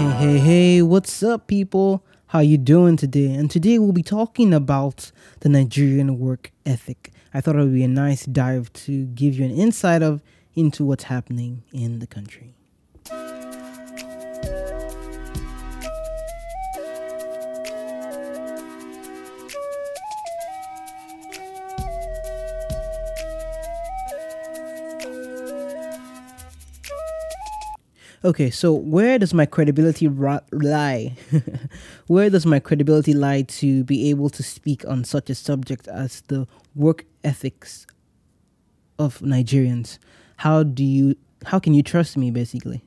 Hey, hey, hey, what's up, people? How you doing today? And today we'll be talking about the Nigerian work ethic. I thought it would be a nice dive to give you an insight of into what's happening in the country. Okay, so where does my credibility lie? where does my credibility lie to be able to speak on such a subject as the work ethics of Nigerians? How do you how can you trust me basically?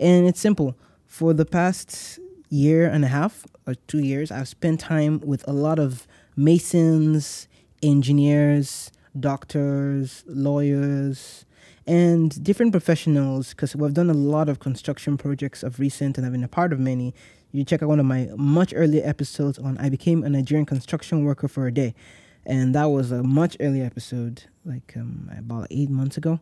And it's simple. For the past year and a half or 2 years, I've spent time with a lot of masons, engineers, doctors, lawyers, and different professionals because we've done a lot of construction projects of recent and I've been a part of many. You check out one of my much earlier episodes on I became a Nigerian construction worker for a day. And that was a much earlier episode, like um, about eight months ago.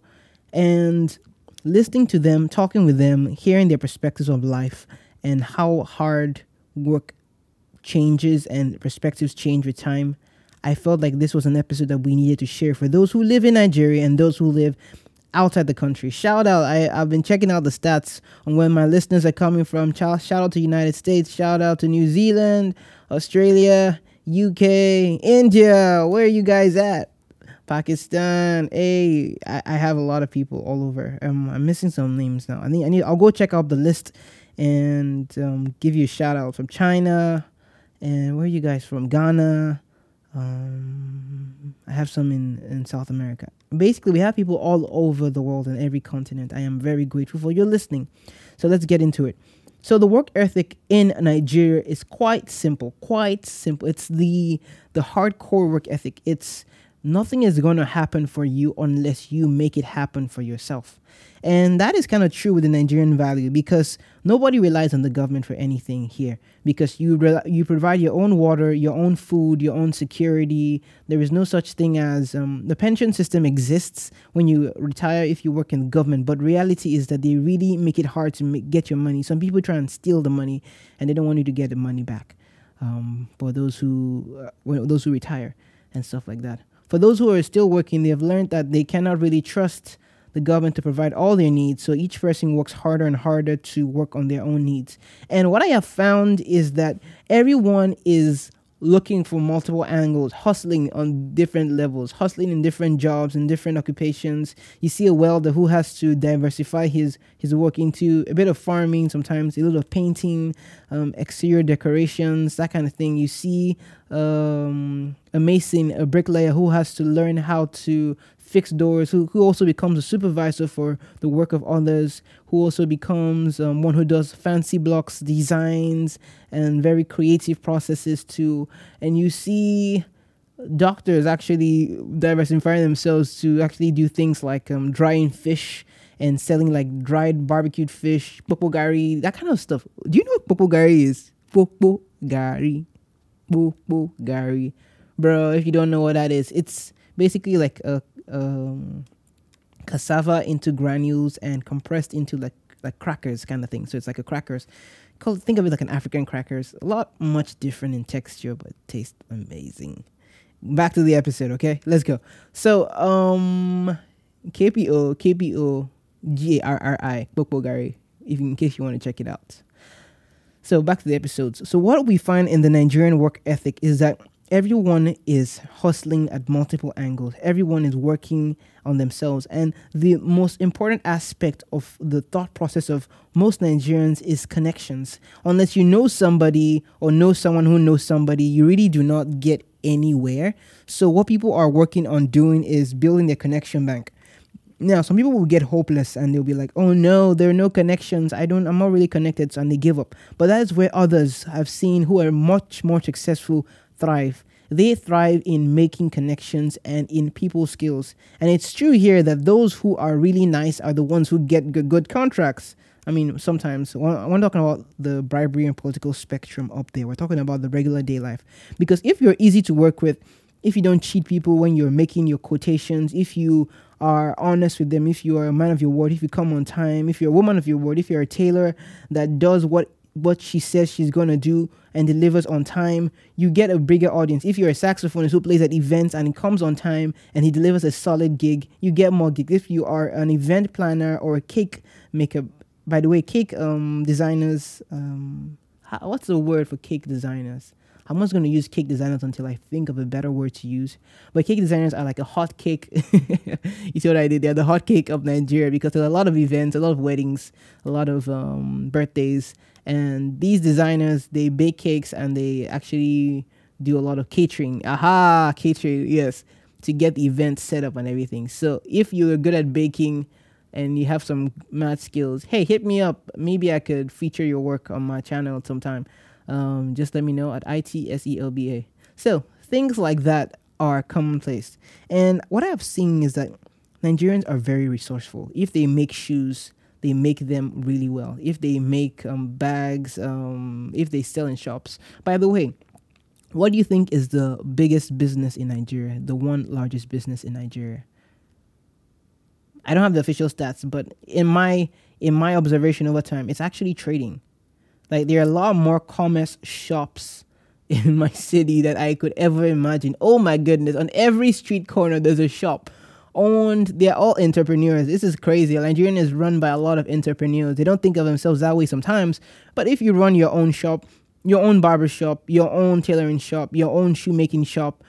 And listening to them, talking with them, hearing their perspectives of life and how hard work changes and perspectives change with time, I felt like this was an episode that we needed to share for those who live in Nigeria and those who live outside the country. Shout out. I, I've been checking out the stats on where my listeners are coming from. Shout out to United States. Shout out to New Zealand, Australia, UK, India. Where are you guys at? Pakistan. Hey, I, I have a lot of people all over. Um, I'm missing some names now. I need I need I'll go check out the list and um, give you a shout out from China. And where are you guys from? Ghana. Um, I have some in, in South America. Basically, we have people all over the world and every continent. I am very grateful for your listening. So let's get into it. So the work ethic in Nigeria is quite simple, quite simple. It's the the hardcore work ethic. It's nothing is going to happen for you unless you make it happen for yourself. And that is kind of true with the Nigerian value because nobody relies on the government for anything here because you re- you provide your own water, your own food, your own security. There is no such thing as um, the pension system exists when you retire if you work in government, but reality is that they really make it hard to make, get your money. Some people try and steal the money and they don't want you to get the money back. Um, for those who uh, those who retire and stuff like that. For those who are still working, they have learned that they cannot really trust the government to provide all their needs. So each person works harder and harder to work on their own needs. And what I have found is that everyone is looking for multiple angles, hustling on different levels, hustling in different jobs and different occupations. You see a welder who has to diversify his his work into a bit of farming, sometimes a little of painting, um, exterior decorations, that kind of thing. You see um, a mason, a bricklayer who has to learn how to fix doors, who, who also becomes a supervisor for the work of others, who also becomes um, one who does fancy blocks, designs, and very creative processes too. And you see doctors actually diversifying themselves to actually do things like um, drying fish and selling like dried barbecued fish, kpokpo garri, that kind of stuff. Do you know what kpokpo garri is? Kpokpo garri. Bro, if you don't know what that is, it's basically like a um, cassava into granules and compressed into like like crackers kind of thing. So it's like a crackers. Called, think of it like an African crackers. A lot much different in texture, but taste amazing. Back to the episode, okay? Let's go. So um KPO KPO G A R R I Bokbogari, if in case you want to check it out. So back to the episodes. So what we find in the Nigerian work ethic is that everyone is hustling at multiple angles. Everyone is working on themselves. And the most important aspect of the thought process of most Nigerians is connections. Unless you know somebody or know someone who knows somebody, you really do not get anywhere. So, what people are working on doing is building their connection bank. Now, some people will get hopeless and they'll be like, oh no, there are no connections. I don't, I'm not really connected. And they give up. But that is where others have seen who are much more successful thrive. They thrive in making connections and in people skills. And it's true here that those who are really nice are the ones who get good, good contracts. I mean, sometimes when we're talking about the bribery and political spectrum up there, we're talking about the regular day life. Because if you're easy to work with, if you don't cheat people when you're making your quotations, if you are honest with them, if you are a man of your word, if you come on time, if you're a woman of your word, if you're a tailor that does what what she says she's gonna do and delivers on time, you get a bigger audience. If you're a saxophonist who plays at events and comes on time and he delivers a solid gig, you get more gigs. If you are an event planner or a cake maker, by the way, cake um, designers, um, what's the word for cake designers? I'm just going to use cake designers until I think of a better word to use. But cake designers are like a hot cake. you see what I did? They're the hot cake of Nigeria because there's a lot of events, a lot of weddings, a lot of um, birthdays. And these designers, they bake cakes and they actually do a lot of catering. Aha, catering, yes, to get the event set up and everything. So if you're good at baking, and you have some math skills, hey, hit me up. Maybe I could feature your work on my channel sometime um, just let me know at ITSELBA. So things like that are commonplace. And what I've seen is that Nigerians are very resourceful. If they make shoes, they make them really well. If they make um, bags, um, if they sell in shops. By the way, what do you think is the biggest business in Nigeria? The one largest business in Nigeria? I don't have the official stats, but in my in my observation over time, it's actually trading. Like there are a lot more commerce shops in my city that I could ever imagine. Oh my goodness, on every street corner there's a shop. Owned, they're all entrepreneurs. This is crazy. Nigerian is run by a lot of entrepreneurs. They don't think of themselves that way sometimes. But if you run your own shop, your own barber shop, your own tailoring shop, your own shoemaking shop,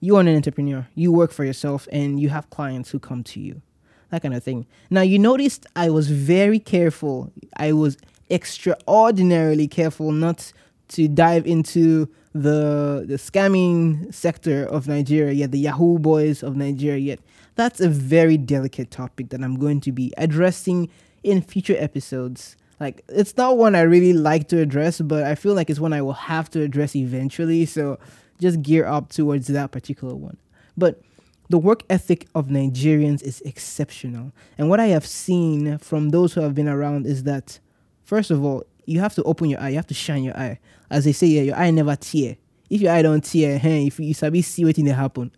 you are an entrepreneur. You work for yourself and you have clients who come to you. That kind of thing. Now, you noticed I was very careful. I was extraordinarily careful not to dive into the the scamming sector of Nigeria yet, the Yahoo boys of Nigeria yet. That's a very delicate topic that I'm going to be addressing in future episodes. Like it's not one I really like to address, but I feel like it's one I will have to address eventually. So just gear up towards that particular one. But the work ethic of Nigerians is exceptional. And what I have seen from those who have been around is that First of all, you have to open your eye. You have to shine your eye. As they say, yeah, your eye never tear. If your eye don't tear, hey, if you sabi see what in happen.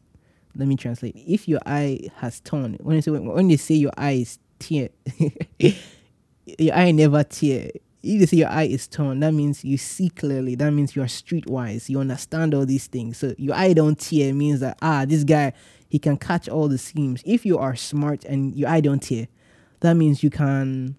Let me translate. If your eye has torn, when you say when they say your eye is tear, your eye never tear. If they say your eye is torn, that means you see clearly. That means you are streetwise. You understand all these things. So your eye don't tear means that ah, this guy he can catch all the schemes. If you are smart and your eye don't tear, that means you can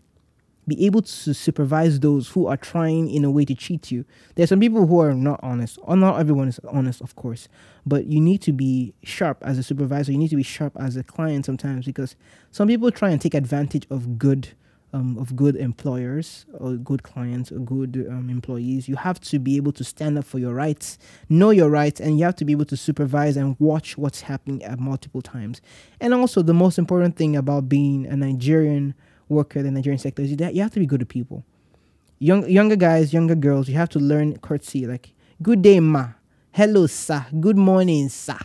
be able to supervise those who are trying in a way to cheat you. There's some people who are not honest. Or not everyone is honest, of course. But you need to be sharp as a supervisor. You need to be sharp as a client sometimes because some people try and take advantage of good um, of good employers or good clients or good um, employees. You have to be able to stand up for your rights, know your rights, and you have to be able to supervise and watch what's happening at multiple times. And also, the most important thing about being a Nigerian worker, the Nigerian sector, is that you have to be good to people. Young, younger guys, younger girls, you have to learn courtesy. Like, good day, ma. Hello, sir. Good morning, sir.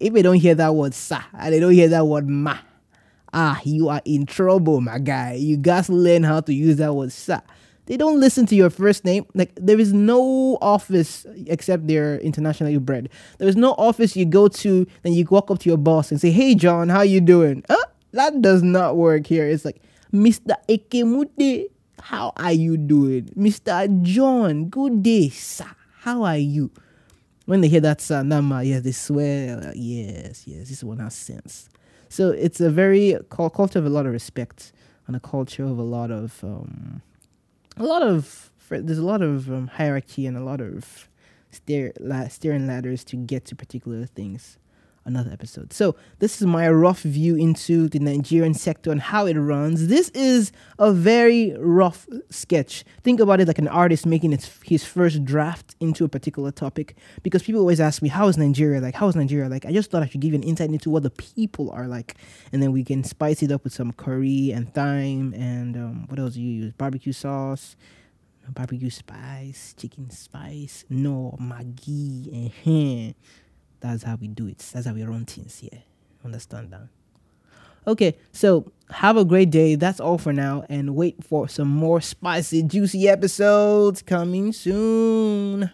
If they don't hear that word, sir, and they don't hear that word, ma, ah, you are in trouble, my guy. You guys learn how to use that word, sir. They don't listen to your first name. Like there is no office except they're internationally bred. There is no office you go to, and you walk up to your boss and say, "Hey, John, how you doing?" Huh? That does not work here. It's like, Mr. Ekemude, how are you doing? Mr. John, good day, sir. How are you? When they hear that sir, Nama, yes, they swear, yes, yes, this one has sense. So it's a very culture of a lot of respect and a culture of a lot of, um, a lot of, there's a lot of um, hierarchy and a lot of stair, la- ladders to get to particular things another episode. So, this is my rough view into the Nigerian sector and how it runs. This is a very rough sketch. Think about it like an artist making its, his first draft into a particular topic because people always ask me, How is Nigeria like? How is Nigeria like? I just thought I should give you an insight into what the people are like. And then we can spice it up with some curry and thyme and um, what else do you use? Barbecue sauce barbecue spice, chicken spice, no Maggi, uh-huh. That's how we do it. That's how we run things here. Understand that? Okay, so have a great day. That's all for now. And wait for some more spicy, juicy episodes coming soon.